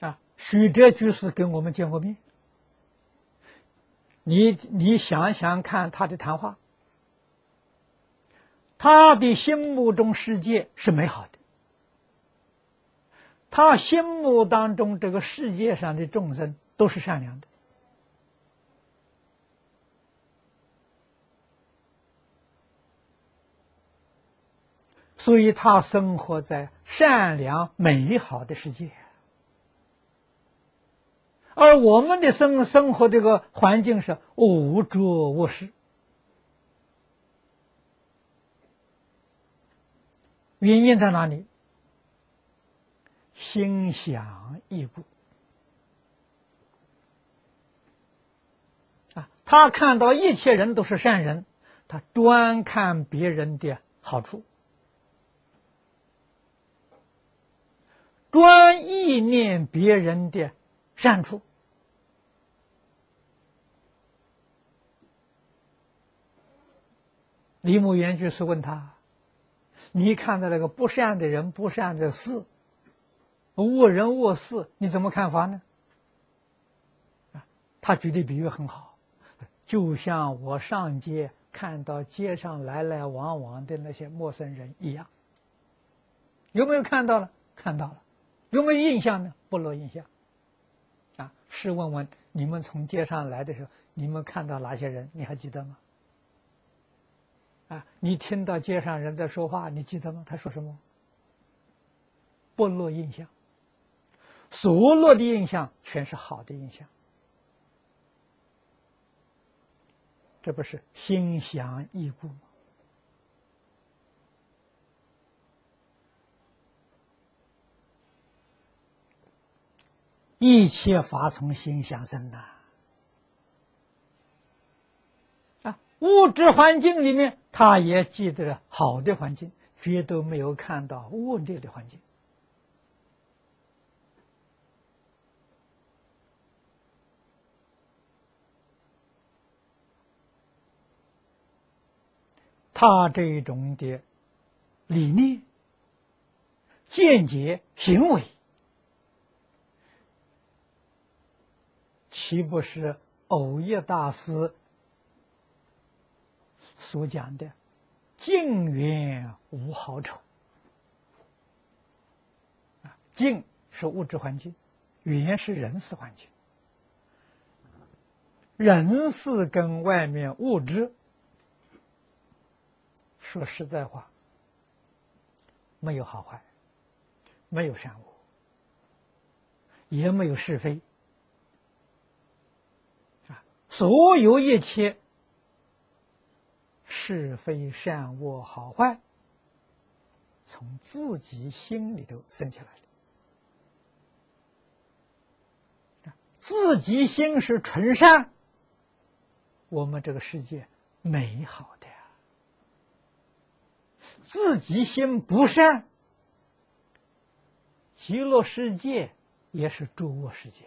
啊，许哲居士跟我们见过面。你你想想看他的谈话，他的心目中世界是美好的，他心目当中这个世界上的众生都是善良的。所以他生活在善良美好的世界，而我们的生生活这个环境是无浊无世，原因在哪里？心想异故啊！他看到一切人都是善人，他专看别人的好处。专意念别人的善处，李牧原居士问他：“你看到那个不善的人、不善的事、恶人恶事，你怎么看法呢？”啊他举的比喻很好，就像我上街看到街上来来往往的那些陌生人一样。有没有看到了？看到了。有没有印象呢？不落印象。啊，试问问你们从街上来的时候，你们看到哪些人？你还记得吗？啊，你听到街上人在说话，你记得吗？他说什么？不落印象。所落的印象全是好的印象，这不是心想意故吗？一切法从心想生呐！啊，物质环境里面，他也记得好的环境，绝都没有看到恶劣的环境。他这种的理念、见解、行为。岂不是偶一大师所讲的“境缘无好丑”？啊，境是物质环境，缘是人事环境。人事跟外面物质，说实在话，没有好坏，没有善恶，也没有是非。所有一切是非善恶好坏，从自己心里头生起来的。自己心是纯善，我们这个世界美好的呀；自己心不善，极乐世界也是诸恶世界。